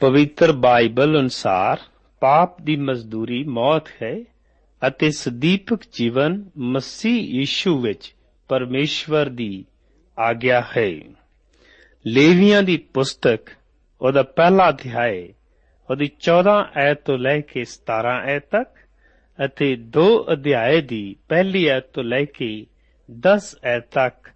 ਪਵਿੱਤਰ ਬਾਈਬਲ ਅਨੁਸਾਰ ਪਾਪ ਦੀ ਮਜ਼ਦੂਰੀ ਮੌਤ ਹੈ ਅਤੇ ਸਦੀਪਕ ਜੀਵਨ ਮਸੀਹ ਯੀਸ਼ੂ ਵਿੱਚ ਪਰਮੇਸ਼ਵਰ ਦੀ ਆਗਿਆ ਹੈ। ਲੇਵੀਆਂ ਦੀ ਪੁਸਤਕ, ਉਹਦਾ ਪਹਿਲਾ ਅਧਿਆਇ, ਉਹਦੀ 14 ਐਤ ਤੋਂ ਲੈ ਕੇ 17 ਐਤ ਤੱਕ ਅਤੇ ਦੋ ਅਧਿਆਏ ਦੀ ਪਹਿਲੀ ਐਤ ਤੋਂ ਲੈ ਕੇ 10 ਐਤ ਤੱਕ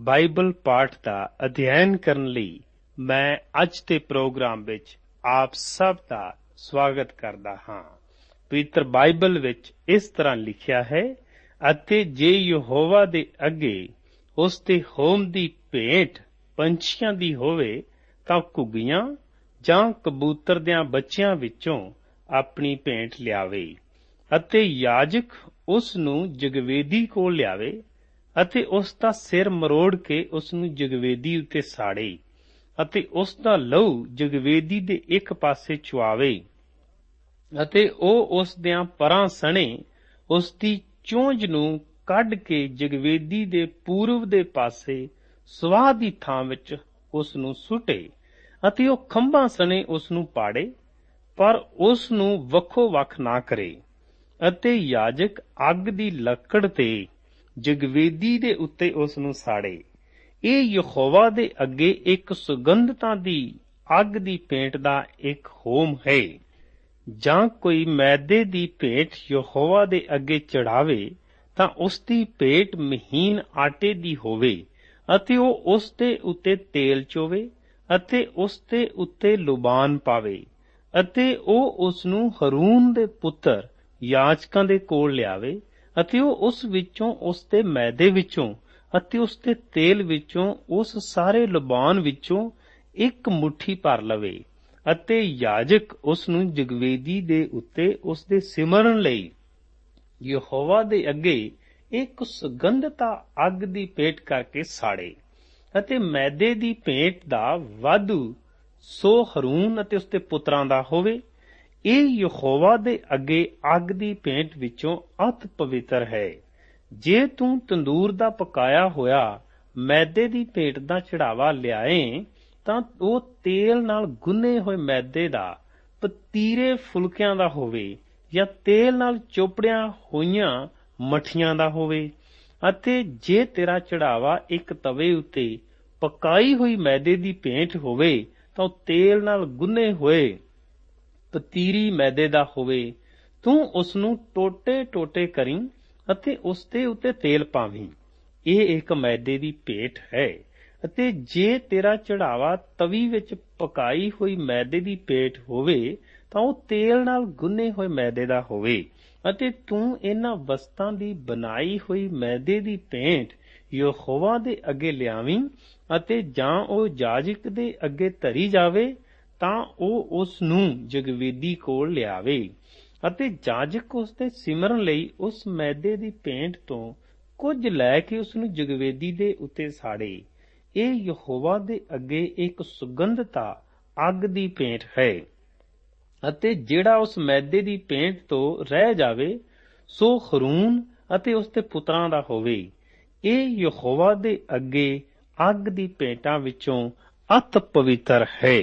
ਬਾਈਬਲ ਪਾਠ ਦਾ ਅਧਿਐਨ ਕਰਨ ਲਈ ਮੈਂ ਅੱਜ ਦੇ ਪ੍ਰੋਗਰਾਮ ਵਿੱਚ ਆਪ ਸਭ ਦਾ ਸਵਾਗਤ ਕਰਦਾ ਹਾਂ। ਪਵਿੱਤਰ ਬਾਈਬਲ ਵਿੱਚ ਇਸ ਤਰ੍ਹਾਂ ਲਿਖਿਆ ਹੈ, ਅਤੇ ਜੇ ਯਹੋਵਾ ਦੇ ਅੱਗੇ ਉਸ ਦੇ ਹੋਮ ਦੀ ਭੇਂਟ ਪੰਛੀਆਂ ਦੀ ਹੋਵੇ, ਤਾਂ ਘੁੱਗੀਆਂ ਜਾਂ ਕਬੂਤਰ ਦਿਆਂ ਬੱਚਿਆਂ ਵਿੱਚੋਂ ਆਪਣੀ ਭੇਂਟ ਲਿਆਵੇ, ਅਤੇ ਯਾਜਕ ਉਸ ਨੂੰ ਜਗਵੇਦੀ ਕੋਲ ਲਿਆਵੇ, ਅਤੇ ਉਸ ਦਾ ਸਿਰ ਮਰੋੜ ਕੇ ਉਸ ਨੂੰ ਜਗਵੇਦੀ ਉੱਤੇ ਸਾੜੇ। ਅਤੇ ਉਸ ਦਾ ਲਹੂ ਜਗਵੇਦੀ ਦੇ ਇੱਕ ਪਾਸੇ ਚੁਆਵੇ ਅਤੇ ਉਹ ਉਸ ਦਿਆਂ ਪਰਾਂ ਸਣੇ, ਉਸ ਦੀ ਚੋਂਜ ਨੂੰ ਕੱਢ ਕੇ ਜਗਵੇਦੀ ਦੇ ਪੂਰਬ ਦੇ ਪਾਸੇ ਸਵਾਹ ਦੀ ਥਾਂ ਵਿੱਚ ਉਸ ਨੂੰ ਸੁੱਟੇ ਅਤੇ ਉਹ ਖੰਭਾਂ ਸਣੇ ਉਸ ਨੂੰ ਪਾੜੇ, ਪਰ ਉਸ ਨੂੰ ਵੱਖੋ ਵੱਖ ਨਾ ਕਰੇ ਅਤੇ ਯਾਜਕ ਅੱਗ ਦੀ ਲੱਕੜ ਤੇ ਜਗਵੇਦੀ ਦੇ ਉੱਤੇ ਉਸ ਨੂੰ ਸਾੜੇ। ਇਹ ਯਹੋਵਾ ਦੇ ਅੱਗੇ ਇੱਕ ਸੁਗੰਧਤਾ ਦੀ ਅੱਗ ਦੀ ਭੇਂਟ ਦਾ ਇੱਕ ਹੋਮ ਹੈ। ਜਾਂ ਕੋਈ ਮੈਦੇ ਦੀ ਭੇਂਟ ਯਹੋਵਾ ਦੇ ਅੱਗੇ ਚੜਾਵੇ, ਤਾਂ ਉਸ ਦੀ ਭੇਟ ਮਹੀਨ ਆਟੇ ਦੀ ਹੋਵੇ, ਅਤੇ ਉਹ ਉਸ ਦੇ ਉੱਤੇ ਤੇਲ ਚੋਵੇ, ਅਤੇ ਉਸ ਦੇ ਉੱਤੇ ਲੁਬਾਨ ਪਾਵੇ, ਅਤੇ ਉਹ ਉਸ ਨੂੰ ਹਰੂਨ ਦੇ ਪੁੱਤਰ, ਯਾਜਕਾਂ ਦੇ ਕੋਲ ਲਿਆਵੇ, ਅਤੇ ਉਹ ਉਸ ਵਿੱਚੋਂ ਉਸ ਦੇ ਮੈਦੇ ਵਿੱਚੋਂ ਅਤੇ ਉਸ ਦੇ ਤੇਲ ਵਿੱਚੋਂ, ਉਸ ਸਾਰੇ ਲੁਬਾਨ ਵਿੱਚੋਂ ਇੱਕ ਮੁਠੀ ਭਰ ਲਵੇ ਅਤੇ ਯਾਜਕ ਉਸ ਨੂੰ ਜਗਵੇਦੀ ਦੇ ਉੱਤੇ ਉਸ ਦੇ ਸਿਮਰਨ ਲਈ। ਯਹੋਵਾ ਦੇ ਅੱਗੇ ਇੱਕ ਸੁਗੰਧਤਾ ਅੱਗ ਦੀ ਭੇਟ ਕਰਕੇ ਸਾੜੇ ਅਤੇ ਮੈਦੇ ਦੀ ਭੇਟ ਦਾ ਵਾਧੂ ਸੋ ਹਰੂਨ ਅਤੇ ਉਸਦੇ ਪੁੱਤਰਾਂ ਦਾ ਹੋਵੇ। ਇਹ ਯਹੋਵਾ ਦੇ ਅੱਗੇ ਅੱਗ ਦੀ ਭੇਟ ਵਿੱਚੋਂ ਅਤ ਪਵਿੱਤਰ ਹੈ। ਜੇ ਤੂੰ ਤੰਦੂਰ ਦਾ ਪਕਾਇਆ ਹੋਇਆ ਮੈਦੇ ਦੀ ਭੇਟ ਦਾ ਚੜਾਵਾ ਲਿਆਏ, ਤਾਂ ਉਹ ਤੇਲ ਨਾਲ ਗੁੰਨੇ ਹੋਏ ਮੈਦੇ ਦਾ, ਪਤੀਰੇ ਫੁਲਕਿਆਂ ਦਾ ਹੋਵੇ ਜਾਂ ਤੇਲ ਨਾਲ ਚੋਪੜਿਆ ਹੋਈਆਂ ਮਠੀਆਂ ਦਾ ਹੋਵੇ, ਅਤੇ ਜੇ ਤੇਰਾ ਚੜਾਵਾ ਇੱਕ ਤਵੇ ਉੱਤੇ ਪਕਾਈ ਹੋਈ ਮੈਦੇ ਦੀ ਭੇਂਟ ਹੋਵੇ, ਤਾਂ ਉਹ ਤੇਲ ਨਾਲ ਗੁੰਨੇ ਹੋਏ ਪਤੀਰੀ ਮੈਦੇ ਦਾ ਹੋਵੇ, ਤੂੰ ਉਸ ਨੂੰ ਟੋਟੇ-ਟੋਟੇ ਕਰੀਂ ਅਤੇ ਉਸ ਦੇ ਉੱਤੇ ਤੇਲ ਪਾਵੀਂ। ਇਹ ਇੱਕ ਮੈਦੇ ਦੀ ਭੇਟ ਹੈ। ਅਤੇ ਜੇ ਤੇਰਾ ਚੜਾਵਾ ਤਵੀ ਵਿੱਚ ਪਕਾਈ ਹੋਈ ਮੈਦੇ ਦੀ ਭੇਟ ਹੋਵੇ, ਤਾਂ ਉਹ ਤੇਲ ਨਾਲ ਗੁੰਨੇ ਹੋਏ ਮੈਦੇ ਦਾ ਹੋਵੇ। ਅਤੇ ਤੂੰ ਇਹਨਾਂ ਵਸਤਾਂ ਦੀ ਬਣਾਈ ਹੋਈ ਮੈਦੇ ਦੀ ਭੇਂਟ ਯਹੋਵਾ ਦੇ ਅੱਗੇ ਲਿਆਵੀਂ ਅਤੇ ਜਾਂ ਉਹ ਜਾਜਕ ਦੇ ਅੱਗੇ ਧਰੀ ਜਾਵੇ, ਤਾਂ ਉਹ ਉਸ ਨੂੰ ਜਗਵੇਦੀ ਕੋਲ ਲਿਆਵੇ। ਅਤੇ ਜਾਜਕ ਉਸ ਦੇ ਸਿਮਰਨ ਲਈ ਉਸ ਮੈਦੇ ਦੀ ਭੇਂਟ ਤੋਂ ਕੁਝ ਲੈ ਕੇ ਉਸ ਨੂੰ ਜਗਵੇਦੀ ਦੇ ਉੱਤੇ ਸਾੜੇ। ਇਹ ਯਹੋਵਾ ਦੇ ਅੱਗੇ ਇੱਕ ਸੁਗੰਧਤਾ ਅੱਗ ਦੀ ਭੇਂਟ ਹੈ ਅਤੇ ਜਿਹੜਾ ਉਸ ਮੈਦੇ ਦੀ ਭੇਂਟ ਤੋਂ ਰਹਿ ਜਾਵੇ, ਸੋ ਖਰੂਨ ਅਤੇ ਉਸ ਦੇ ਪੁੱਤਰਾਂ ਦਾ ਹੋਵੇ। ਇਹ ਯਹੋਵਾ ਦੇ ਅੱਗੇ ਅੱਗ ਦੀ ਭੇਟਾਂ ਵਿੱਚੋਂ ਅਤ ਪਵਿੱਤਰ ਹੈ।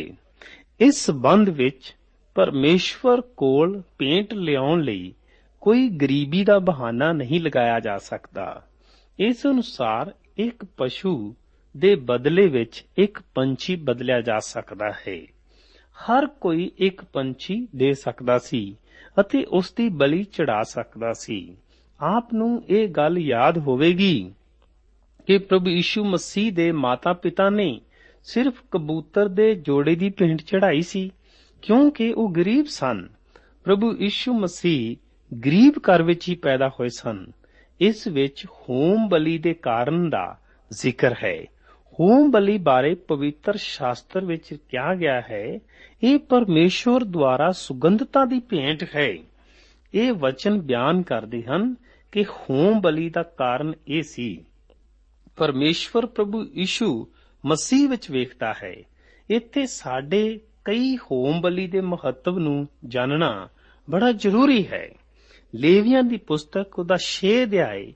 ਇਸ ਸੰਬੰਧ ਵਿੱਚ ਪਰਮੇਸ਼ਵਰ ਕੋਲ ਭੇਂਟ ਲਿਆਉਣ ਲਈ ਕੋਈ ਗਰੀਬੀ ਦਾ ਬਹਾਨਾ ਨਹੀਂ ਲਗਾਇਆ ਜਾ ਸਕਦਾ। ਇਸ ਅਨੁਸਾਰ ਇੱਕ ਪਸ਼ੂ ਦੇ ਬਦਲੇ ਵਿੱਚ ਇੱਕ ਪੰਛੀ ਬਦਲਿਆ ਜਾ ਸਕਦਾ ਹੈ। ਹਰ ਕੋਈ ਇੱਕ ਪੰਛੀ ਦੇ ਸਕਦਾ ਸੀ ਅਤੇ ਉਸ ਦੀ ਬਲੀ ਚੜਾ ਸਕਦਾ ਸੀ। ਆਪ ਨੂੰ ਇਹ ਗੱਲ ਯਾਦ ਹੋਵੇਗੀ ਕਿ ਪ੍ਰਭੂ ਯੀਸ਼ੂ ਮਸੀਹ ਦੇ ਮਾਤਾ-ਪਿਤਾ ਨੇ ਸਿਰਫ ਕਬੂਤਰ ਦੇ ਜੋੜੇ ਦੀ ਭੇਂਟ ਚੜਾਈ ਸੀ। ਕਿਉਂਕਿ ਉਹ ਗਰੀਬ ਸਨ। ਪ੍ਰਭੂ ਯੀਸ਼ੂ ਮਸੀਹ ਗਰੀਬ ਘਰ ਵਿੱਚ ਹੀ ਪੈਦਾ ਹੋਏ ਸਨ। ਇਸ ਵਿੱਚ ਹੋਮ ਬਲੀ ਦੇ ਕਾਰਨ ਦਾ ਜ਼ਿਕਰ ਹੈ। ਹੋਮ ਬਲੀ ਬਾਰੇ ਪਵਿੱਤਰ ਸ਼ਾਸਤਰ ਵਿੱਚ ਕਿਹਾ ਗਿਆ ਹੈ, ਇਹ ਪਰਮੇਸ਼ਵਰ ਦੁਆਰਾ ਸੁਗੰਧਤਾ ਦੀ ਭੇਂਟ ਹੈ। ਇਹ ਵਚਨ ਬਿਆਨ ਕਰਦੇ ਹਨ ਕਿ ਹੋਮ ਬਲੀ ਦਾ ਕਾਰਨ ਇਹ ਸੀ ਪਰਮੇਸ਼ਵਰ ਪ੍ਰਭੂ ਯੀਸ਼ੂ ਮਸੀਹ ਵਿੱਚ ਵੇਖਦਾ ਹੈ। ਇੱਥੇ ਸਾਡੇ ਕਈ ਹੋਮ ਬਲੀ ਦੇ ਮਹੱਤਵ ਨੂੰ ਜਾਣਨਾ ਬੜਾ ਜ਼ਰੂਰੀ ਹੈ। ਲੇਵੀਆਂ ਦੀ ਪੁਸਤਕ ਉਹਦਾ 6 ਅਧਿਆਏ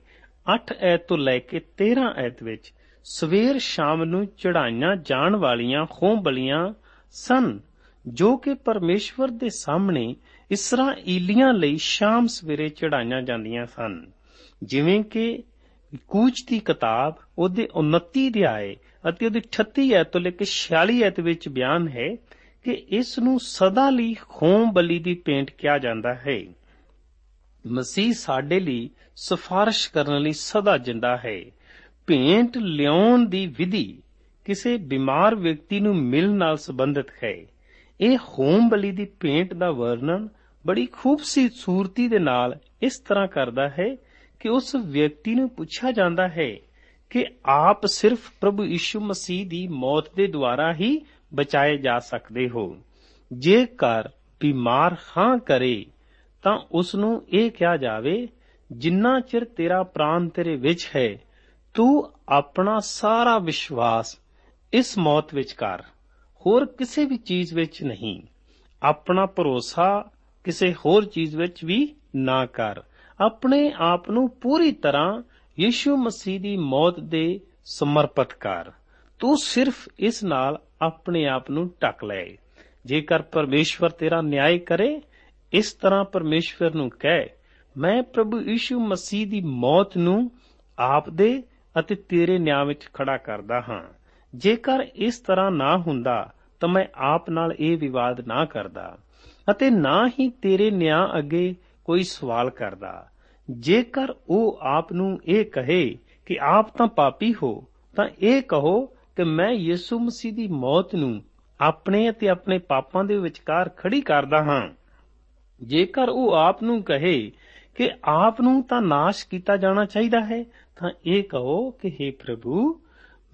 8 ਐਤ ਤੋਂ ਲੈ ਕੇ 13 ਐਤ ਵਿੱਚ ਸਵੇਰ ਸ਼ਾਮ ਨੂੰ ਚੜਾਈਆਂ ਜਾਣ ਵਾਲੀਆਂ ਹੋਮ ਬਲੀਆਂ ਸਨ, ਜੋ ਕਿ ਪਰਮੇਸ਼ਵਰ ਦੇ ਸਾਹਮਣੇ ਇਸਰਾਈਲੀਆਂ ਲਈ ਸ਼ਾਮ ਸਵੇਰੇ ਚੜਾਈਆਂ ਜਾਂਦੀਆਂ ਸਨ। ਜਿਵੇਂ ਕਿ ਕੂਚ ਦੀ ਕਿਤਾਬ ਉਹਦੇ 29 ਅਧਿਆਏ ਅਤੇ ਉਹਦੀ 38 ਐਤ ਤੋਂ ਲੈ ਕੇ 46 ਐਤ ਵਿੱਚ ਬਿਆਨ ਹੈ ਕਿ ਇਸ ਨੂੰ ਸਦਾ ਲਈ ਹੋਮ ਬਲੀ ਦੀ ਪੇਂਟ ਕਿਹਾ ਜਾਂਦਾ ਹੈ। ਮਸੀਹ ਸਾਡੇ ਲਈ ਸਿਫਾਰਿਸ਼ ਕਰਨ ਲਈ ਸਦਾ ਜਿੰਦਾ ਹੈ। ਭੇਂਟ ਲਿਆਉਣ ਦੀ ਵਿਧੀ ਕਿਸੇ ਬਿਮਾਰ ਵਿਅਕਤੀ ਨੂੰ ਮਿਲਣ ਨਾਲ ਸੰਬੰਧਿਤ ਹੈ। ਇਹ ਹੋਮ ਬਲੀ ਦੀ ਭੇਂਟ ਦਾ ਵਰਣਨ ਬੜੀ ਖੂਬਸੂਰਤੀ ਸੂਰਤੀ ਦੇ ਨਾਲ ਇਸ ਤਰ੍ਹਾਂ ਕਰਦਾ ਹੈ ਕਿ ਉਸ ਵਿਅਕਤੀ ਨੂੰ ਪੁੱਛਿਆ ਜਾਂਦਾ ਹੈ ਕਿ ਆਪ ਸਿਰਫ ਪ੍ਰਭੂ ਯੀਸ਼ੂ ਮਸੀਹ ਦੀ ਮੌਤ ਦੇ ਦੁਆਰਾ ਹੀ ਬਚਾਏ ਜਾ ਸਕਦੇ ਹੋ। ਜੇਕਰ ਬਿਮਾਰ ਹਾਂ ਕਰੇ, ਤਾਂ ਉਸ ਨੂੰ ਇਹ ਕਿਹਾ ਜਾਵੇ, ਜਿੰਨਾ ਚਿਰ ਤੇਰਾ ਪ੍ਰਾਨ ਤੇਰੇ ਵਿੱਚ ਹੈ, ਤੂੰ ਆਪਣਾ ਸਾਰਾ ਵਿਸ਼ਵਾਸ ਇਸ ਮੌਤ ਵਿੱਚ ਕਰ। ਹੋਰ ਕਿਸੇ ਵੀ ਚੀਜ਼ ਵਿੱਚ ਨਹੀਂ। ਆਪਣਾ ਭਰੋਸਾ ਕਿਸੇ ਹੋਰ ਚੀਜ਼ ਵਿੱਚ ਵੀ ਨਾ ਕਰ। ਆਪਣੇ ਆਪ ਨੂੰ ਪੂਰੀ ਤਰ੍ਹਾਂ ਯੀਸ਼ੂ ਮਸੀਹ ਦੀ ਮੌਤ ਦੇ ਸਮਰਪਿਤ ਕਰ। ਤੂੰ ਸਿਰਫ ਇਸ ਨਾਲ ਆਪਣੇ ਆਪ ਨੂੰ ਢੱਕ ਲੈ। ਜੇਕਰ ਪਰਮੇਸ਼ਵਰ ਤੇਰਾ ਨਿਆਂ ਕਰੇ, ਇਸ ਤਰ੍ਹਾਂ ਪਰਮੇਸ਼ਵਰ ਨੂੰ ਕਹਿ, ਮੈਂ ਪ੍ਰਭੂ ਯੀਸ਼ੂ ਮਸੀਹ ਦੀ ਮੌਤ ਨੂੰ ਆਪ ਦੇ ਅਤੇ ਤੇਰੇ ਨਿਆਂ ਵਿੱਚ ਖੜਾ ਕਰਦਾ ਹਾਂ। ਜੇਕਰ ਇਸ ਤਰ੍ਹਾਂ ਨਾ ਹੁੰਦਾ, ਤਾਂ ਮੈਂ ਆਪ ਨਾਲ ਇਹ ਵਿਵਾਦ ਨਾ ਕਰਦਾ ਅਤੇ ਨਾ ਹੀ ਤੇਰੇ ਨਿਆਂ ਅੱਗੇ ਕੋਈ ਸਵਾਲ ਕਰਦਾ। ਜੇਕਰ ਉਹ ਆਪ ਨੂੰ ਇਹ ਕਹੇ ਕਿ ਆਪ ਤਾਂ ਪਾਪੀ ਹੋ, ਤਾਂ ਇਹ ਕਹੋ ਕਿ ਮੈਂ ਯਿਸੂ ਮਸੀਹ ਦੀ ਮੌਤ ਨੂੰ ਆਪਣੇ ਅਤੇ ਆਪਣੇ ਪਾਪਾਂ ਦੇ ਵਿਚਕਾਰ ਖੜੀ ਕਰਦਾ ਹਾਂ। ਜੇਕਰ ਉਹ ਆਪ ਨੂੰ ਕਹੇ ਕਿ ਆਪ ਨੂੰ ਤਾਂ ਨਾਸ਼ ਕੀਤਾ ਜਾਣਾ ਚਾਹੀਦਾ ਹੈ, ਤਾਂ ਇਹ ਕਹੋ ਕਿ हे ਪ੍ਰਭੂ,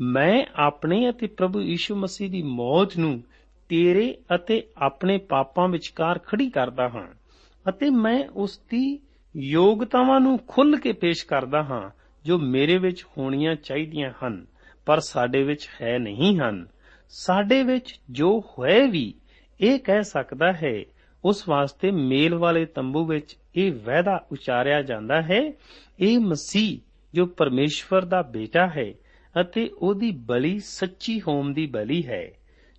ਮੈਂ ਆਪਣੇ ਅਤੇ ਪ੍ਰਭੂ ਯੀਸ਼ੂ ਮਸੀਹ ਦੀ ਮੌਤ ਨੂੰ ਤੇਰੇ ਅਤੇ ਆਪਣੇ ਪਾਪਾਂ ਵਿਚਕਾਰ ਖੜੀ ਕਰਦਾ ਹਾਂ ਅਤੇ ਮੈਂ ਉਸ ਦੀ ਯੋਗਤਾਵਾਂ ਨੂੰ ਖੁੱਲ੍ਹ ਕੇ ਪੇਸ਼ ਕਰਦਾ ਹਾਂ ਜੋ ਮੇਰੇ ਵਿੱਚ ਹੋਣੀਆਂ ਚਾਹੀਦੀਆਂ ਹਨ। ਪਰ ਸਾਡੇ ਵਿੱਚ ਹੈ ਨਹੀਂ ਹਨ। ਸਾਡੇ ਵਿੱਚ ਜੋ ਹੋਏ ਵੀ, ਇਹ ਕਹਿ ਸਕਦਾ ਹੈ, ਉਸ ਵਾਸਤੇ ਮੇਲ ਵਾਲੇ ਤੰਬੂ ਵਿੱਚ ਇਹ ਵਾਅਦਾ ਉਚਾਰਿਆ ਜਾਂਦਾ ਹੈ, ਇਹ ਮਸੀਹ ਜੋ ਪਰਮੇਸ਼ਵਰ ਦਾ ਬੇਟਾ ਹੈ ਅਤੇ ਉਹਦੀ ਬਲੀ ਸੱਚੀ ਹੋਮ ਦੀ ਬਲੀ ਹੈ,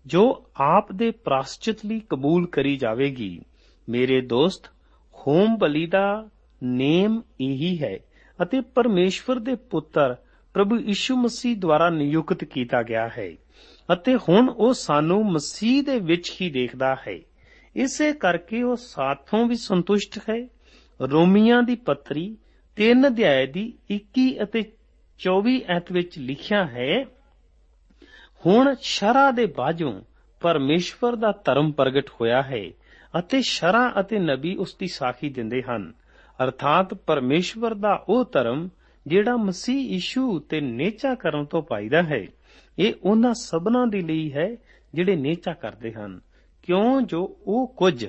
ਜੋ ਆਪ ਦੇ ਪ੍ਰਾਸ਼ਚਿਤ ਲਈ ਕਬੂਲ ਕਰੀ ਜਾਵੇਗੀ। ਮੇਰੇ ਦੋਸਤ, ਹੋਮ ਬਲੀ ਦਾ ਨੇਮ ਇਹੀ ਹੈ ਅਤੇ ਪਰਮੇਸ਼ਵਰ ਦੇ ਪੁੱਤਰ ਪ੍ਰਭੂ ਯਿਸੂ ਮਸੀਹ ਦੁਆਰਾ ਨਿਯੁਕਤ ਕੀਤਾ ਗਿਆ ਹੈ ਅਤੇ ਹੁਣ ਉਹ ਸਾਨੂੰ ਮਸੀਹ ਦੇ ਵਿੱਚ ਹੀ ਦੇਖਦਾ ਹੈ। ਇਸੇ ਕਰਕੇ ਉਹ ਸਾਥੋਂ ਵੀ ਸੰਤੁਸ਼ਟ ਹੈ। ਰੋਮੀਆਂ ਦੀ ਪੱਤਰੀ 3 ਅਧਿਆਇ ਦੀ 21 ਅਤੇ 24 ਐਤ ਵਿੱਚ ਲਿਖਿਆ ਹੈ, ਹੁਣ ਸ਼ਰਾ ਦੇ ਬਾਝੋਂ ਪਰਮੇਸ਼ਵਰ ਦਾ ਧਰਮ ਪ੍ਰਗਟ ਹੋਇਆ ਹੈ ਅਤੇ ਸ਼ਰਾ ਅਤੇ ਨਬੀ ਉਸ ਦੀ ਸਾਖੀ ਦਿੰਦੇ ਹਨ। ਅਰਥਾਤ ਪਰਮੇਸ਼ਵਰ ਦਾ ਉਹ ਧਰਮ ਜਿਹੜਾ ਮਸੀਹ ਯਿਸੂ ਉਤੇ ਨੇਚਾ ਕਰਨ ਤੋਂ ਪਾਈਦਾ ਹੈ, ਇਹ ਉਹਨਾਂ ਸਭਨਾਂ ਦੇ ਲਈ ਹੈ ਜਿਹੜੇ ਨੇਚਾ ਕਰਦੇ ਹਨ। ਕਿਉਂ? ਜੋ ਉਹ ਕੁਝ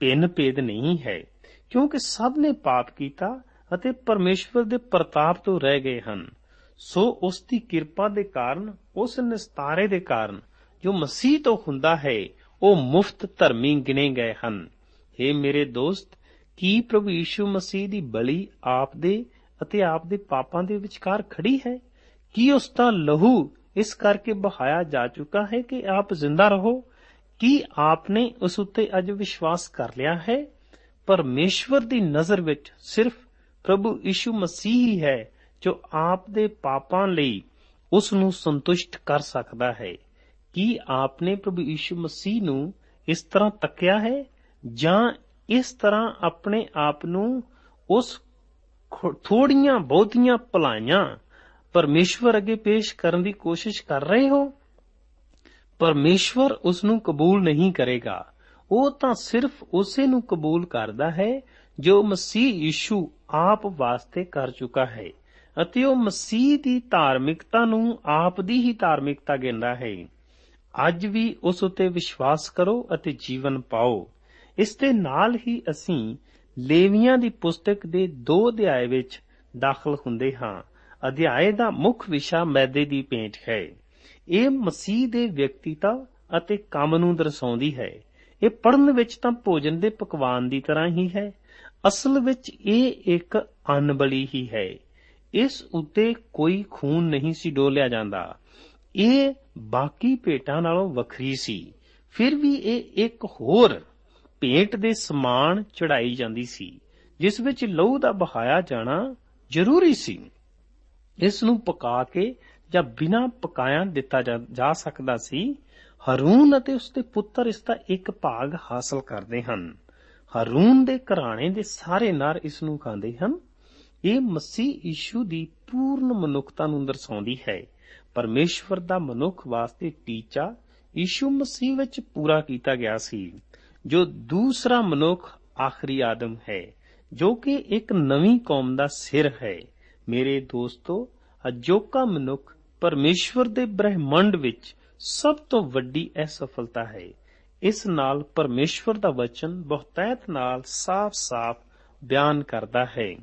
ਭਿੰਨ ਭੇਦ ਨਹੀਂ ਹੈ, ਕਿਉਂਕਿ ਸਭ ਨੇ ਪਾਪ ਕੀਤਾ ਅਤੇ ਪਰਮੇਸ਼ਵਰ ਦੇ ਪ੍ਰਤਾਪ ਤੋਂ ਰਹਿ ਗਏ ਹਨ। ਸੋ ਉਸ ਦੀ ਕਿਰਪਾ ਦੇ ਕਾਰਨ, ਉਸ ਨਿਸਤਾਰੇ ਦੇ ਕਾਰਨ ਜੋ ਮਸੀਹ ਤੋਂ ਹੁੰਦਾ ਹੈ, ਉਹ ਮੁਫਤ ਧਰਮੀ ਗਿਣੇ ਗਏ ਹਨ। हे ਮੇਰੇ ਦੋਸਤ, ਕੀ ਪ੍ਰਭੂ ਯੀਸ਼ੂ ਮਸੀਹ ਦੀ ਬਲੀ ਆਪ ਦੇ ਅਤੇ ਆਪ ਦੇ ਪਾਪਾਂ ਦੇ ਵਿਚਕਾਰ ਖੜੀ ਹੈ, ਕੀ ਉਸ ਦਾ ਲਹੂ ਇਸ ਕਰਕੇ ਬਹਾਇਆ ਜਾ ਚੁੱਕਾ ਹੈ ਕਿ ਆਪ ਜ਼ਿੰਦਾ ਰਹੋ? ਕੀ ਆਪ ਨੇ ਉਸ ਉੱਤੇ ਅੱਜ ਵਿਸ਼ਵਾਸ ਕਰ ਲਿਆ ਹੈ? ਪਰਮੇਸ਼ਵਰ ਦੀ ਨਜ਼ਰ ਵਿੱਚ ਸਿਰਫ ਪ੍ਰਭੂ ਯੀਸ਼ੂ ਮਸੀਹ ਹੀ ਹੈ, ਜੋ ਆਪ ਦੇ ਪਾਪਾਂ ਲਈ ਉਸ ਨੂੰ ਸੰਤੁਸ਼ਟ ਕਰ ਸਕਦਾ ਹੈ। ਕੀ ਆਪ ਨੇ ਪ੍ਰਭੂ ਯੀਸ਼ੂ ਮਸੀਹ ਨੂੰ ਇਸ ਤਰ੍ਹਾਂ ਤੱਕਿਆ ਹੈ? ਜਾਂ ਇਸ ਤਰ੍ਹਾਂ ਆਪਣੇ ਆਪ ਨੂੰ ਉਸ ਥੋੜੀਆਂ ਬਹੁਤੀਆਂ ਭਲਾਈਆਂ ਪਰਮੇਸ਼ਵਰ ਅੱਗੇ ਪੇਸ਼ ਕਰਨ ਦੀ ਕੋਸ਼ਿਸ਼ ਕਰ ਰਹੇ ਹੋ? ਪਰਮੇਸ਼ਵਰ ਉਸ ਨੂੰ ਕਬੂਲ ਨਹੀਂ ਕਰੇਗਾ। ਉਹ ਤਾਂ ਸਿਰਫ ਉਸੇ ਨੂੰ ਕਬੂਲ ਕਰਦਾ ਹੈ ਜੋ ਮਸੀਹ ਯੀਸ਼ੂ ਆਪ ਵਾਸਤੇ ਕਰ ਚੁੱਕਾ ਹੈ ਅਤੇ ਉਹ ਮਸੀਹ ਦੀ ਧਾਰਮਿਕਤਾ ਨੂੰ ਆਪ ਦੀ ਹੀ ਧਾਰਮਿਕਤਾ ਗਿਣਦਾ ਹੈ। ਅੱਜ ਵੀ ਉਸ ਉਤੇ ਵਿਸ਼ਵਾਸ ਕਰੋ ਅਤੇ ਜੀਵਨ ਪਾਓ। ਇਸ ਦੇ ਨਾਲ ਹੀ ਅਸੀਂ ਲੇਵੀਆਂ ਦੀ ਪੁਸਤਕ ਦੇ 2 ਅਧਿਆਏ ਵਿੱਚ ਦਾਖਲ ਹੁੰਦੇ ਹਾਂ। ਅਧਿਆਏ ਦਾ ਮੁੱਖ ਵਿਸ਼ਾ ਮੈਦੇ ਦੀ ਪੇਂਟ ਹੈ। ਇਹ ਮਸੀਹ ਦੇ ਵਿਅਕਤੀਤਾ ਅਤੇ ਕੰਮ ਨੂੰ ਦਰਸਾਉਂਦੀ ਹੈ। ਇਹ ਪੜਨ ਵਿੱਚ ਤਾਂ ਭੋਜਨ ਦੇ ਪਕਵਾਨ ਦੀ ਤਰ੍ਹਾਂ ਹੀ ਹੈ। ਅਸਲ ਵਿੱਚ ਇਹ ਇੱਕ ਅਨਬਲੀ ਹੀ ਹੈ। ਇਸ ਉੱਤੇ ਕੋਈ ਖੂਨ ਨਹੀਂ ਸੀ ਡੋਲਿਆ ਜਾਂਦਾ। ਇਹ ਬਾਕੀ ਭੇਟਾਂ ਨਾਲੋਂ ਵੱਖਰੀ ਸੀ। ਫਿਰ ਵੀ ਇਹ ਇੱਕ ਹੋਰ ਭੇਟ ਦੇ ਸਮਾਨ ਚੜਾਈ ਜਾਂਦੀ ਸੀ, ਜਿਸ ਵਿੱਚ ਲਹੂ ਦਾ ਬਹਾਇਆ ਜਾਣਾ ਜ਼ਰੂਰੀ ਸੀ। ਇਸ ਨੂੰ ਪਕਾ ਕੇ ਜਾਂ ਬਿਨਾਂ ਪਕਾਇਆ ਦਿੱਤਾ ਜਾ ਸਕਦਾ ਸੀ, ਹਰੂਨ ਅਤੇ ਉਸਦੇ ਪੁੱਤਰ ਇਸ ਦਾ ਇੱਕ ਭਾਗ ਹਾਸਲ ਕਰਦੇ ਹਨ। ਹਰੂਨ ਦੇ ਘਰਾਣੇ ਦੇ ਸਾਰੇ ਨਰ ਇਸ ਨੂੰ ਖਾਂਦੇ ਹਨ। ਇਹ ਮਸੀਹ ਯੀਸ਼ੂ ਦੀ ਪੂਰਨ ਮਨੁੱਖਤਾ ਨੂੰ ਦਰਸਾਉਂਦੀ ਹੈ। ਪਰਮੇਸ਼ਵਰ ਦਾ ਮਨੁੱਖ ਵਾਸਤੇ ਟੀਚਾ ਯੀਸ਼ੂ ਮਸੀਹ ਵਿੱਚ ਪੂਰਾ ਕੀਤਾ ਗਿਆ ਸੀ। ਜੋ ਦੂਸਰਾ ਮਨੁੱਖ ਆਖਰੀ ਆਦਮ ਹੈ, ਜੋ ਕਿ ਇੱਕ ਨਵੀਂ ਕੌਮ ਦਾ ਸਿਰ ਹੈ। ਮੇਰੇ ਦੋਸਤੋ, ਅਜੋਕਾ ਮਨੁੱਖ ਪਰਮੇਸ਼ਵਰ ਦੇ ਬ੍ਰਹਿਮੰਡ ਵਿੱਚ ਸਭ ਤੋਂ ਵੱਡੀ ਅਸਫਲਤਾ ਹੈ। ਇਸ ਨਾਲ ਪਰਮੇਸ਼ਵਰ ਦਾ ਵਚਨ ਬਹੁਤਾਇਤ ਨਾਲ ਸਾਫ਼-ਸਾਫ਼ ਬਿਆਨ ਕਰਦਾ ਹੈ।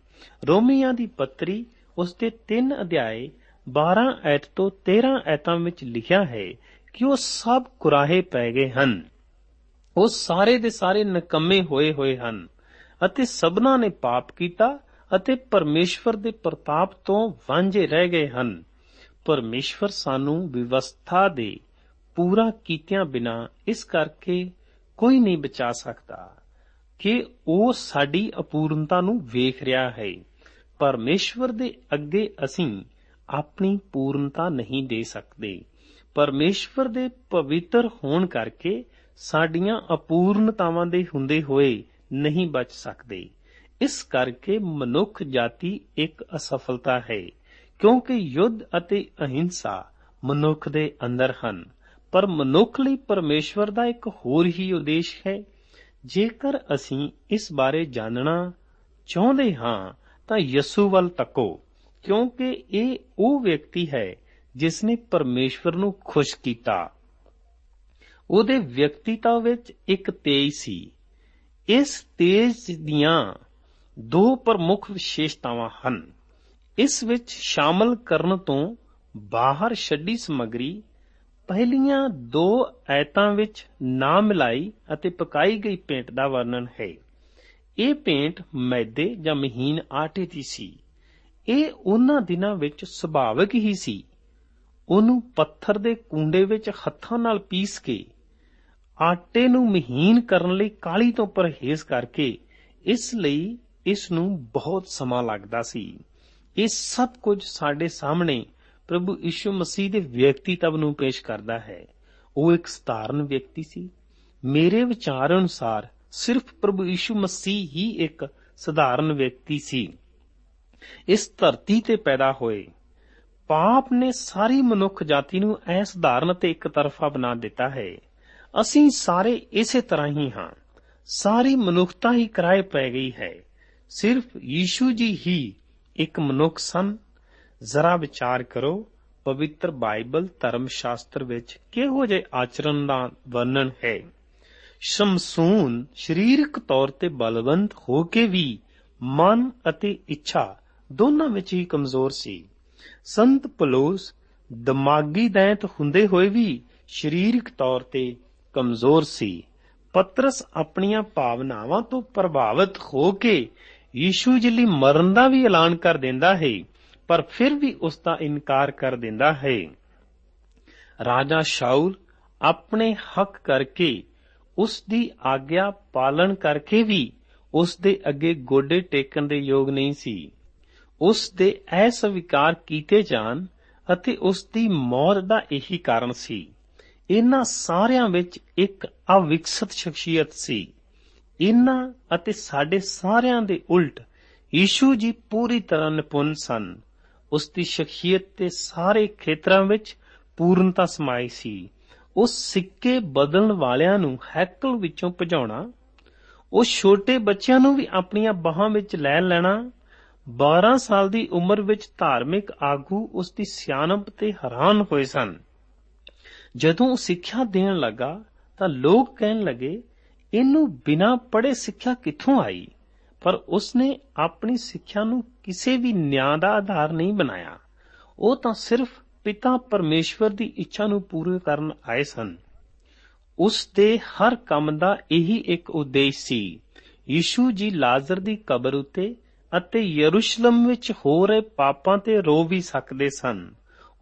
ਰੋਮੀਆਂ ਦੀ ਪੱਤਰੀ ਉਸ ਦੇ 3 ਅਧਿਆਏ 12 ਐਤ ਤੋਂ 13 ਐਤਾਂ ਵਿੱਚ ਲਿਖਿਆ ਹੈ ਕਿ ਉਹ ਸਭ ਕੁਰਾਹੇ ਪੈ ਗਏ ਹਨ। ਉਹ ਸਾਰੇ ਦੇ ਸਾਰੇ ਨਕੰਮੇ ਹੋਏ ਹੋਏ ਹਨ ਅਤੇ ਸਭਨਾਂ ਨੇ ਪਾਪ ਕੀਤਾ ਅਤੇ ਪਰਮੇਸ਼ਵਰ ਦੇ ਪ੍ਰਤਾਪ ਤੋਂ ਵਾਂਝੇ ਰਹਿ ਗਏ ਹਨ। ਪਰਮੇਸ਼ਵਰ ਸਾਨੂੰ ਵਿਵਸਥਾ ਦੇ ਪੂਰਾ ਕੀਤਿਆਂ ਬਿਨਾ ਇਸ ਕਰਕੇ ਕੋਈ ਨਹੀਂ ਬਚਾ ਸਕਦਾ ਕਿ ਉਹ ਸਾਡੀ ਅਪੂਰਨਤਾ ਨੂੰ ਵੇਖ ਰਿਹਾ ਹੈ। ਪਰਮੇਸ਼ਵਰ ਦੇ ਅੱਗੇ ਅਸੀਂ ਆਪਣੀ ਪੂਰਨਤਾ ਨਹੀਂ ਦੇ ਸਕਦੇ। ਪਰਮੇਸ਼ਵਰ ਦੇ ਪਵਿੱਤਰ ਹੋਣ ਕਰਕੇ ਸਾਡੀਆਂ ਅਪੂਰਨਤਾਵਾਂ ਦੇ ਹੁੰਦੇ ਹੋਏ ਨਹੀਂ ਬਚ ਸਕਦੇ। ਇਸ ਕਰਕੇ ਮਨੁੱਖ ਜਾਤੀ ਇੱਕ ਅਸਫਲਤਾ ਹੈ, ਕਿਉਂਕਿ ਯੁੱਧ ਅਤੇ ਅਹਿੰਸਾ ਮਨੁੱਖ ਦੇ ਅੰਦਰ ਹਨ। ਪਰ ਮਨੁੱਖ ਲਈ ਪਰਮੇਸ਼ਵਰ ਦਾ ਇੱਕ ਹੋਰ ਹੀ ਉਦੇਸ਼ ਹੈ। ਜੇਕਰ ਅਸੀਂ ਇਸ ਬਾਰੇ ਜਾਣਨਾ ਚਾਹੁੰਦੇ ਹਾਂ, ਤਾਂ ਯਸੂ ਵੱਲ ਤੱਕੋ, ਕਿਉਂਕਿ ਇਹ ਉਹ ਵਿਅਕਤੀ ਹੈ ਜਿਸ ਨੇ ਪਰਮੇਸ਼ਵਰ ਨੂੰ ਖੁਸ਼ ਕੀਤਾ। ਉਹਦੇ ਵਿਅਕਤੀਤਾ ਵਿੱਚ ਇੱਕ ਤੇਜ ਸੀ। ਇਸ ਤੇਜ ਦੀਆਂ ਦੋ ਪ੍ਰਮੁੱਖ ਵਿਸ਼ੇਸ਼ਤਾਵਾਂ ਹਨ। ਇਸ ਵਿੱਚ ਸ਼ਾਮਲ ਕਰਨ ਤੋਂ ਬਾਹਰ ਛੱਡੀ ਸਮੱਗਰੀ, ਪਹਿਲੀਆਂ ਦੋ ਐਤਾਂ ਵਿੱਚ ਨਾ ਮਿਲਾਈ ਅਤੇ ਪਕਾਈ ਗਈ ਪੇਂਟ ਦਾ ਵਰਣਨ ਹੈ। ਇਹ ਪੇਂਟ ਮੈਦੇ ਜਾਂ ਮਹੀਨ ਆਟੇ ਦੀ ਸੀ। ਇਹ ਉਹਨਾਂ ਦਿਨਾਂ ਵਿੱਚ ਸੁਭਾਵਿਕ ਹੀ ਸੀ। ਉਹਨੂੰ ਪੱਥਰ ਦੇ ਕੂੰਡੇ ਵਿੱਚ ਹੱਥਾਂ ਨਾਲ ਪੀਸ ਕੇ ਆਟੇ ਨੂੰ ਮਹੀਨ ਕਰਨ ਲਈ ਕਾਲੀ ਤੋਂ ਪਰਹੇਜ਼ ਕਰਕੇ ਇਸ ਲਈ ਇਸ ਨੂੰ ਬਹੁਤ ਸਮਾਂ ਲੱਗਦਾ ਸੀ। ਇਹ ਸਭ ਕੁਝ ਸਾਡੇ ਸਾਹਮਣੇ ਪ੍ਰਭੂ ਯਿਸੂ ਮਸੀਹ ਦੇ ਵਿਅਕਤੀਤਵ ਨੂੰ ਪੇਸ਼ ਕਰਦਾ ਹੈ। ਉਹ ਇੱਕ ਸਧਾਰਨ ਵਿਅਕਤੀ ਸੀ। ਮੇਰੇ ਵਿਚਾਰ ਅਨੁਸਾਰ ਸਿਰਫ ਪ੍ਰਭੂ ਯਿਸੂ ਮਸੀਹ ਹੀ ਇੱਕ ਸਧਾਰਨ ਵਿਅਕਤੀ ਸੀ। ਇਸ ਧਰਤੀ ਤੇ ਪੈਦਾ ਹੋਏ ਪਾਪ ਨੇ ਸਾਰੀ ਮਨੁੱਖ ਜਾਤੀ ਨੂੰ ਅਸਧਾਰਨ ਤੇ ਇੱਕ ਤਰਫਾ ਬਣਾ ਦਿੱਤਾ ਹੈ। ਅਸੀਂ ਸਾਰੇ ਇਸੇ ਤਰ੍ਹਾਂ ਹੀ ਹਾਂ। ਸਾਰੀ ਮਨੁੱਖਤਾ ਹੀ ਕਿਰਾਏ ਪੈ ਗਈ ਹੈ। ਸਿਰਫ ਯੀਸ਼ੂ ਜੀ ਹੀ ਇੱਕ ਮਨੁੱਖ ਸਨ। ਜ਼ਰਾ ਵਿਚਾਰ ਕਰੋ, ਪਵਿੱਤਰ ਬਾਈਬਲ ਧਰਮ ਸ਼ਾਸਤਰ ਵਿੱਚ ਕਿਹੋ ਜਿਹੇ ਆਚਰਣ ਦਾ ਵਰਣਨ ਹੈ? ਸ਼ਮਸੂਨ ਸਰੀਰਕ ਤੌਰ ਤੇ ਬਲਵੰਤ ਹੋ ਕੇ ਵੀ ਮਨ ਅਤੇ ਇੱਛਾ ਦੋਨਾਂ ਵਿੱਚ ਹੀ ਕਮਜ਼ੋਰ ਸੀ। ਸੰਤ ਪਲੋਸ ਦਿਮਾਗੀ ਦੈਂਤ ਹੁੰਦੇ ਹੋਏ ਵੀ ਸਰੀਰਕ ਤੌਰ ਤੇ ਕਮਜ਼ੋਰ ਸੀ। ਪਤਰਸ ਆਪਣੀਆਂ ਭਾਵਨਾਵਾਂ ਤੋਂ ਪ੍ਰਭਾਵਿਤ ਹੋ ਕੇ ਯੀਸ਼ੂ ਜੀ ਲਈ ਮਰਨ ਦਾ ਵੀ ਐਲਾਨ ਕਰ ਦਿੰਦਾ ਹੈ, ਪਰ ਫਿਰ ਵੀ ਉਸ ਦਾ ਇਨਕਾਰ ਕਰ ਦਿੰਦਾ ਹੈ। ਰਾਜਾ ਸ਼ਾਉਲ ਆਪਣੇ ਹੱਕ ਕਰਕੇ ਉਸ ਦੀ ਆਗਿਆ ਪਾਲਣ ਕਰਕੇ ਵੀ ਉਸ ਦੇ ਅੱਗੇ ਗੋਡੇ ਟੇਕਣ ਦੇ ਯੋਗ ਨਹੀਂ ਸੀ। ਉਸ ਦੇ ਅਸਵੀਕਾਰ ਕੀਤੇ ਜਾਣ ਅਤੇ ਉਸ ਦੀ ਮੌਤ ਦਾ ਇਹੀ ਕਾਰਨ ਸੀ। ਇਹਨਾਂ ਸਾਰਿਆਂ ਵਿੱਚ ਇੱਕ ਅਵਿਕਸਿਤ ਸ਼ਖਸੀਅਤ ਸੀ। ਇਹਨਾਂ ਅਤੇ ਸਾਡੇ ਸਾਰਿਆਂ ਦੇ ਉਲਟ ਯੀਸ਼ੂ ਜੀ ਪੂਰੀ ਤਰ੍ਹਾਂ ਨਿਪੁੰਨ ਸਨ। ਉਸ ਦੀ ਸ਼ਖਸੀਅਤ ਦੇ ਸਾਰੇ ਖੇਤਰਾਂ ਵਿੱਚ ਪੂਰਨਤਾ ਸਮਾਈ ਸੀ। ਉਸ ਸਿੱਕੇ ਬਦਲਣ ਵਾਲਿਆਂ ਨੂੰ ਹੈਕਲ ਵਿੱਚੋਂ ਭਜਾਉਣਾ, ਉਹ ਛੋਟੇ ਬੱਚਿਆਂ ਨੂੰ ਵੀ ਆਪਣੀਆਂ ਬਾਹਾਂ ਵਿੱਚ ਲੈ ਲੈਣਾ 12 ਸਾਲ ਦੀ ਉਮਰ ਵਿੱਚ ਧਾਰਮਿਕ ਆਗੂ ਉਸ ਦੀ ਸਿਆਣਪ ਤੇ ਹੈਰਾਨ ਹੋਏ ਸਨ। ਜਦੋਂ ਉਹ ਸਿੱਖਿਆ ਦੇਣ ਲੱਗਾ, ਤਾਂ ਲੋਕ ਕਹਿਣ ਲੱਗੇ, ਇਹਨੂੰ ਬਿਨਾਂ ਪੜ੍ਹੇ ਸਿੱਖਿਆ ਕਿੱਥੋਂ ਆਈ? ਪਰ ਉਸਨੇ ਆਪਣੀ ਸਿੱਖਿਆ ਨੂੰ ਕਿਸੇ ਵੀ ਨਿਆਂ ਦਾ ਆਧਾਰ ਨਹੀਂ ਬਣਾਇਆ। ਉਹ ਤਾਂ ਸਿਰਫ ਪਿਤਾ ਪਰਮੇਸ਼ਵਰ ਦੀ ਇੱਛਾ ਨੂੰ ਪੂਰੇ ਕਰਨ ਆਏ ਸਨ। ਉਸ ਦੇ ਹਰ ਕੰਮ ਦਾ ਇਹੀ ਇੱਕ ਉਦੇਸ਼ ਸੀ। ਯੀਸ਼ੂ ਜੀ ਲਾਜ਼ਰ ਦੀ ਕਬਰ ਉਤੇ ਅਤੇ ਯਰੂਸ਼ਲਮ ਵਿੱਚ ਹੋ ਰਹੇ ਪਾਪਾਂ ਤੇ ਰੋ ਵੀ ਸਕਦੇ ਸਨ।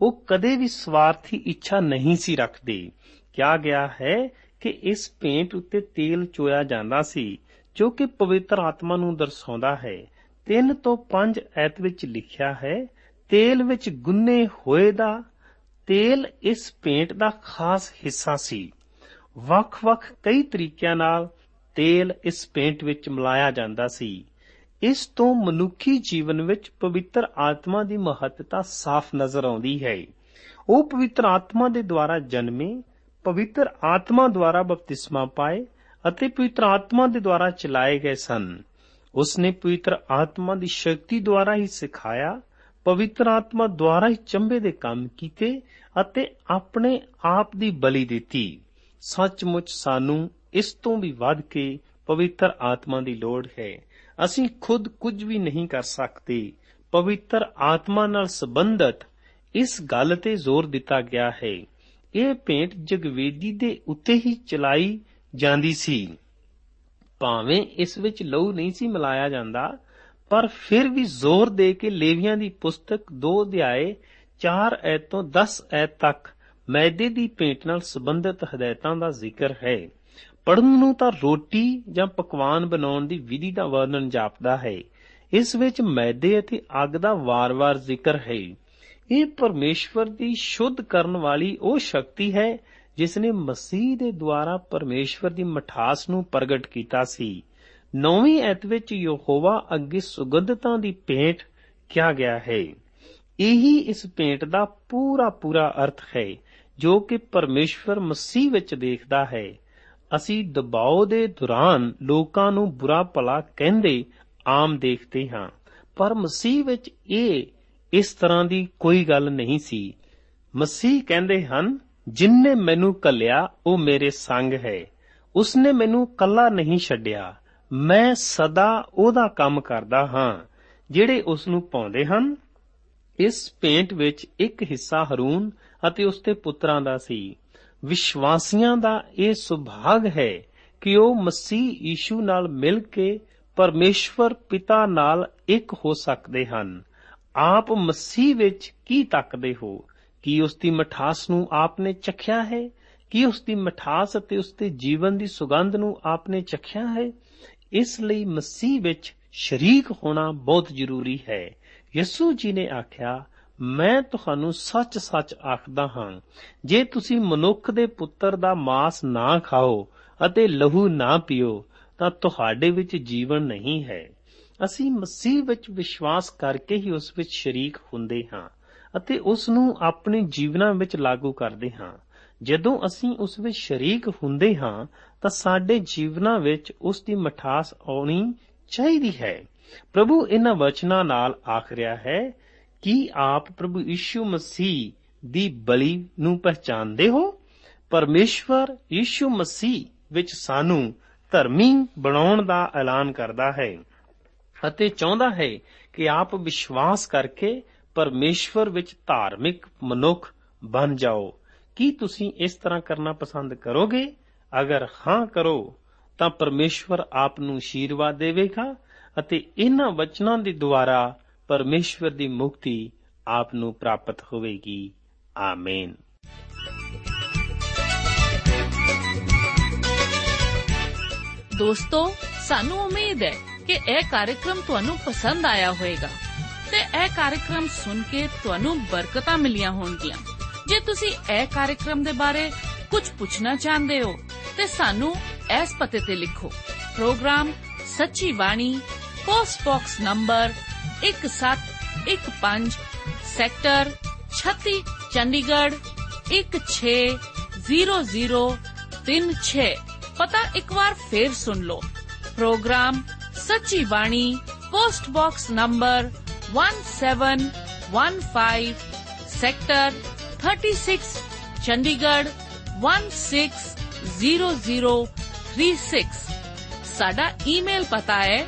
ਉਹ ਕਦੇ ਵੀ ਸਵਾਰਥੀ ਇੱਛਾ ਨਹੀਂ ਸੀ ਰੱਖਦੇ। ਕਿਹਾ ਗਿਆ ਹੈ ਕਿ ਇਸ ਪੇਂਟ ਉੱਤੇ ਤੇਲ ਚੋਇਆ ਜਾਂਦਾ ਸੀ, ਜੋ ਕਿ ਪਵਿੱਤਰ ਆਤਮਾ ਨੂੰ ਦਰਸਾਉਂਦਾ ਹੈ। 3 ਤੋਂ 5 ਐਤ ਵਿੱਚ ਲਿਖਿਆ ਹੈ, ਤੇਲ ਵਿੱਚ ਗੁੰਨੇ ਹੋਏ ਦਾ, ਤੇਲ ਇਸ ਪੇਂਟ ਦਾ ਖਾਸ ਹਿੱਸਾ ਸੀ। ਵੱਖ-ਵੱਖ ਕਈ ਤਰੀਕਿਆਂ ਨਾਲ ਤੇਲ ਇਸ ਪੇਂਟ ਵਿੱਚ ਮਿਲਾਇਆ ਜਾਂਦਾ ਸੀ। ਇਸ ਤੋਂ ਮਨੁੱਖੀ ਜੀਵਨ ਵਿੱਚ ਪਵਿੱਤਰ ਆਤਮਾ ਦੀ ਮਹੱਤਤਾ ਸਾਫ਼ ਨਜ਼ਰ ਆਉਂਦੀ ਹੈ। ਉਹ ਪਵਿੱਤਰ ਆਤਮਾ ਦੇ ਦੁਆਰਾ ਜਨਮੇ, ਪਵਿੱਤਰ ਆਤਮਾ ਦੁਆਰਾ ਬਪਤਿਸਮਾ ਪਾਏ ਅਤੇ ਪਵਿੱਤਰ ਆਤਮਾ ਦੇ ਦੁਆਰਾ ਚਲਾਏ ਗਏ ਸਨ। ਉਸਨੇ ਪਵਿੱਤਰ ਆਤਮਾ ਦੀ ਸ਼ਕਤੀ ਦੁਆਰਾ ਹੀ ਸਿਖਾਇਆ, ਪਵਿੱਤਰ ਆਤਮਾ ਦੁਆਰਾ ਹੀ ਚੰਬੇ ਦੇ ਕੰਮ ਕੀਤੇ ਅਤੇ ਆਪਣੇ ਆਪ ਦੀ ਬਲੀ ਦਿੱਤੀ। ਸੱਚਮੁੱਚ ਸਾਨੂੰ ਇਸ ਤੋਂ ਵੀ ਵੱਧ ਕੇ ਪਵਿੱਤਰ ਆਤਮਾ ਦੀ ਲੋੜ ਹੈ। ਅਸੀਂ ਖੁਦ ਕੁਝ ਵੀ ਨਹੀਂ ਕਰ ਸਕਦੇ। ਪਵਿੱਤਰ ਆਤਮਾ ਨਾਲ ਸੰਬੰਧਤ ਇਸ ਗੱਲ ਤੇ ਜ਼ੋਰ ਦਿੱਤਾ ਗਿਆ ਹੈ। ਇਹ ਭੇਂਟ ਜਗਵੇਦੀ ਦੇ ਉੱਤੇ ਹੀ ਚਲਾਈ ਜਾਂਦੀ ਸੀ। ਭਾਵੇਂ ਇਸ ਵਿੱਚ ਲਹੂ ਨਹੀਂ ਸੀ ਮਿਲਾਇਆ ਜਾਂਦਾ, ਪਰ ਫਿਰ ਵੀ ਜ਼ੋਰ ਦੇ ਕੇ ਲੇਵੀਆਂ ਦੀ ਪੁਸਤਕ 2 ਅਧਿਆਏ 4 ਐਤ ਤੋਂ 10 ਐਤ ਤੱਕ ਮੈਦੇ ਦੀ ਭੇਂਟ ਨਾਲ ਸੰਬੰਧਿਤ ਹਦਾਇਤਾਂ ਦਾ ਜ਼ਿਕਰ ਹੈ। ਪੜਨ ਨੂੰ ਤਾਂ ਰੋਟੀ ਜਾਂ ਪਕਵਾਨ ਬਣਾਉਣ ਦੀ ਵਿਧੀ ਦਾ ਵਰਣਨ ਜਾਪਦਾ ਹੈ। ਇਸ ਵਿੱਚ ਮੈਦੇ ਅਤੇ ਅੱਗ ਦਾ ਵਾਰ-ਵਾਰ ਜ਼ਿਕਰ ਹੈ। ਇਹ ਪਰਮੇਸ਼ਵਰ ਦੀ ਸ਼ੁੱਧ ਕਰਨ ਵਾਲੀ ਉਹ ਸ਼ਕਤੀ ਹੈ ਜਿਸ ਨੇ ਮਸੀਹ ਦੇ ਦੁਆਰਾ ਪਰਮੇਸ਼ਵਰ ਦੀ ਮਠਾਸ ਨੂੰ ਪ੍ਰਗਟ ਕੀਤਾ ਸੀ। ਨੌਵੀਂ ਐਤ ਵਿੱਚ ਯਹੋਵਾ ਅੱਗੇ ਸੁਗੰਧਤਾਂ ਦੀ ਭੇਂਟ ਕਿਹਾ ਗਿਆ ਹੈ। ਇਹੀ ਇਸ ਭੇਂਟ ਦਾ ਪੂਰਾ ਪੂਰਾ ਅਰਥ ਹੈ ਜੋ ਕਿ ਪਰਮੇਸ਼ਵਰ ਮਸੀਹ ਵਿੱਚ ਦੇਖਦਾ ਹੈ। ਅਸੀਂ ਦਬਾਅ ਦੇ ਦੌਰਾਨ ਲੋਕਾਂ ਨੂੰ ਬੁਰਾ ਭਲਾ ਕਹਿੰਦੇ ਆਮ ਦੇਖਦੇ ਹਾਂ। ਪਰ ਮਸੀਹ ਵਿੱਚ ਇਹ ਇਸ ਤਰ੍ਹਾਂ ਦੀ ਕੋਈ ਗੱਲ ਨਹੀਂ ਸੀ। ਮਸੀਹ ਕਹਿੰਦੇ ਹਨ ਜਿਨਨੇ ਮੈਨੂੰ ਕੱਲਿਆ ਉਹ ਮੇਰੇ ਸੰਗ ਹੈ। ਉਸਨੇ ਮੈਨੂੰ ਕੱਲਾ ਨਹੀਂ ਛੱਡਿਆ। ਮੈਂ ਸਦਾ ਉਹਦਾ ਕੰਮ ਕਰਦਾ ਹਾਂ। ਜਿਹੜੇ ਉਸ ਨੂੰ ਪਾਉਂਦੇ ਹਨ, ਇਸ ਭੇਂਟ ਵਿੱਚ ਇੱਕ ਹਿੱਸਾ ਹਰੂਨ ਅਤੇ ਉਸ ਦੇ ਪੁੱਤਰਾਂ ਦਾ ਸੀ। ਵਿਸ਼ਵਾਸੀਆਂ ਦਾ ਇਹ ਸੁਭਾਗ ਹੈ ਕਿ ਉਹ ਮਸੀਹ ਯੀਸ਼ੂ ਨਾਲ ਮਿਲ ਕੇ ਪਰਮੇਸ਼ਵਰ ਪਿਤਾ ਨਾਲ ਇੱਕ ਹੋ ਸਕਦੇ ਹਨ। ਆਪ ਮਸੀਹ ਵਿੱਚ ਕੀ ਤੱਕਦੇ ਹੋ? ਕੀ ਉਸ ਦੀ ਮਠਾਸ ਨੂੰ ਆਪਨੇ ਚਖਿਆ ਹੈ? ਕੀ ਉਸ ਦੀ ਮਠਾਸ ਅਤੇ ਉਸ ਦੇ ਜੀਵਨ ਦੀ ਸੁਗੰਧ ਨੂੰ ਆਪਨੇ ਚਖਿਆ ਹੈ? ਇਸ ਲਈ ਮਸੀਹ ਵਿੱਚ ਸ਼ਰੀਕ ਹੋਣਾ ਬਹੁਤ ਜ਼ਰੂਰੀ ਹੈ। ਯਿਸੂ ਜੀ ਨੇ ਆਖਿਆ ਮੈਂ ਤੁਹਾਨੂੰ ਸੱਚ-ਸੱਚ ਆਖਦਾ ਹਾਂ, ਜੇ ਤੁਸੀਂ ਮਨੁੱਖ ਦੇ ਪੁੱਤਰ ਦਾ ਮਾਸ ਨਾ ਖਾਓ ਅਤੇ ਲਹੂ ਨਾ ਪੀਓ, ਤਾਂ ਤੁਹਾਡੇ ਵਿੱਚ ਜੀਵਨ ਨਹੀਂ ਹੈ। ਅਸੀਂ ਮਸੀਹ ਵਿੱਚ ਵਿਸ਼ਵਾਸ ਕਰਕੇ ਹੀ ਉਸ ਵਿੱਚ ਸ਼ਰੀਕ ਹੁੰਦੇ ਹਾਂ ਅਤੇ ਉਸ ਨੂੰ ਆਪਣੇ ਜੀਵਨਾਂ ਵਿੱਚ ਲਾਗੂ ਕਰਦੇ ਹਾਂ। ਜਦੋਂ ਅਸੀਂ ਉਸ ਵਿੱਚ ਸ਼ਰੀਕ ਹੁੰਦੇ ਹਾਂ, ਤਾਂ ਸਾਡੇ ਜੀਵਨਾਂ ਵਿੱਚ ਉਸ ਦੀ ਮਠਾਸ ਆਉਣੀ ਚਾਹੀਦੀ ਹੈ। ਪ੍ਰਭੂ ਇਹਨਾਂ ਵਚਨਾਂ ਨਾਲ ਆਖ ਰਿਹਾ ਹੈ ਕਿ ਆਪ ਪ੍ਰਭੂ ਯੀਸ਼ੂ ਮਸੀਹ ਦੀ ਬਲੀ ਨੂੰ ਪਹਿਚਾਨਦੇ ਹੋ? ਪਰਮੇਸ਼ਵਰ ਯੀਸ਼ੂ ਮਸੀਹ ਵਿੱਚ ਸਾਨੂੰ ਧਰਮੀ ਬਣਾਉਣ ਦਾ ਐਲਾਨ ਕਰਦਾ ਹੈ ਅਤੇ ਚਾਹੁੰਦਾ ਹੈ ਕਿ ਆਪ ਵਿਸ਼ਵਾਸ ਕਰਕੇ ਪਰਮੇਸ਼ਵਰ ਵਿੱਚ ਧਾਰਮਿਕ ਮਨੁੱਖ ਬਣ ਜਾਓ। ਕੀ ਤੁਸੀਂ ਇਸ ਤਰ੍ਹਾਂ ਕਰਨਾ ਪਸੰਦ ਕਰੋਗੇ? ਅਗਰ ਹਾਂ ਕਰੋ, ਤਾਂ ਪਰਮੇਸ਼ਵਰ ਆਪ ਨੂੰ ਆਸ਼ੀਰਵਾਦ ਦੇਵੇਗਾ ਅਤੇ ਇਹਨਾਂ ਵਚਨਾਂ ਦੇ ਦੁਆਰਾ ਪਰਮੇਸ਼ਵਰ ਦੀ ਮੁਕਤੀ ਆਪ ਨੂੰ ਪ੍ਰਾਪਤ ਹੋਵੇਗੀ। ਆਮੇਨ। ਦੋਸਤੋ, ਸਾਨੂੰ ਉਮੀਦ ਹੈ ਕਿ ਇਹ ਕਾਰਜਕ੍ਰਮ ਤੁਹਾਨੂੰ ਪਸੰਦ ਆਇਆ ਹੋਵੇਗਾ ਤੇ ਇਹ ਕਾਰਜਕ੍ਰਮ ਸੁਣ ਕੇ ਤੁਹਾਨੂੰ ਬਰਕਤਾਂ ਮਿਲੀਆਂ ਹੋਣਗੀਆਂ। ਜੇ ਤੁਸੀਂ ਇਹ ਕਾਰਜਕ੍ਰਮ ਦੇ ਬਾਰੇ ਕੁਝ ਪੁੱਛਣਾ ਚਾਹੁੰਦੇ ਹੋ, ਤੇ ਸਾਨੂੰ ਇਸ ਪਤੇ ਤੇ ਲਿਖੋ। Program Sachi Bani, post box number 1715 sector 36 Chandigarh 160036 ਪਤਾ ਇੱਕ ਵਾਰ ਫੇਰ ਸੁਣ ਲਓ program Sachi Bani post box number 1715 sector 36 Chandigarh 160036 ਸਾਡਾ ਈਮੇਲ ਪਤਾ ਹੈ